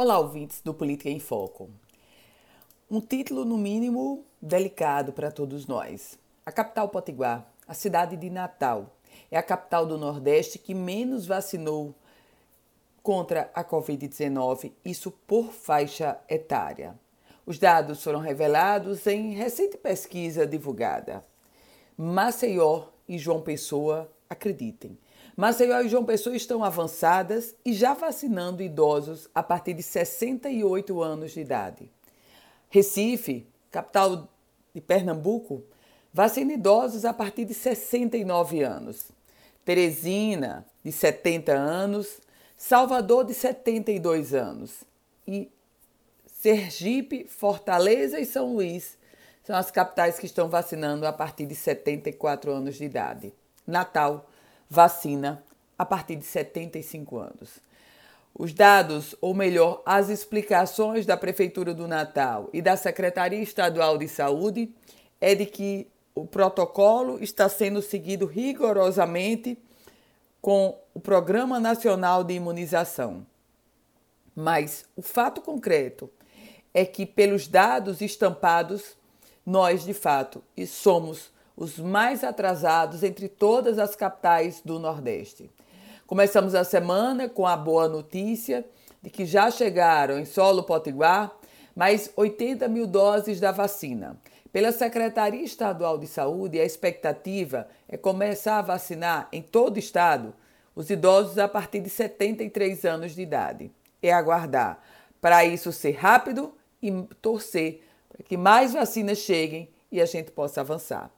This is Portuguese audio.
Olá, ouvintes do Política em Foco. Um título, no mínimo, delicado para todos nós. A capital potiguar, a cidade de Natal, é a capital do Nordeste que menos vacinou contra a Covid-19, isso por faixa etária. Os dados foram revelados em recente pesquisa divulgada. Maceió e João Pessoa, acreditem, Maceió e João Pessoa estão avançadas e já vacinando idosos a partir de 68 anos de idade. Recife, capital de Pernambuco, vacina idosos a partir de 69 anos. Teresina, de 70 anos. Salvador, de 72 anos. E Sergipe, Fortaleza e São Luís são as capitais que estão vacinando a partir de 74 anos de idade. Natal, vacina a partir de 75 anos. Os dados, ou melhor, as explicações da Prefeitura do Natal e da Secretaria Estadual de Saúde é de que o protocolo está sendo seguido rigorosamente com o Programa Nacional de Imunização. Mas o fato concreto é que, pelos dados estampados, nós, de fato, somos os mais atrasados entre todas as capitais do Nordeste. Começamos a semana com a boa notícia de que já chegaram em solo potiguar mais 80 mil doses da vacina. Pela Secretaria Estadual de Saúde, a expectativa é começar a vacinar em todo o estado os idosos a partir de 73 anos de idade. É aguardar para isso ser rápido e torcer para que mais vacinas cheguem e a gente possa avançar.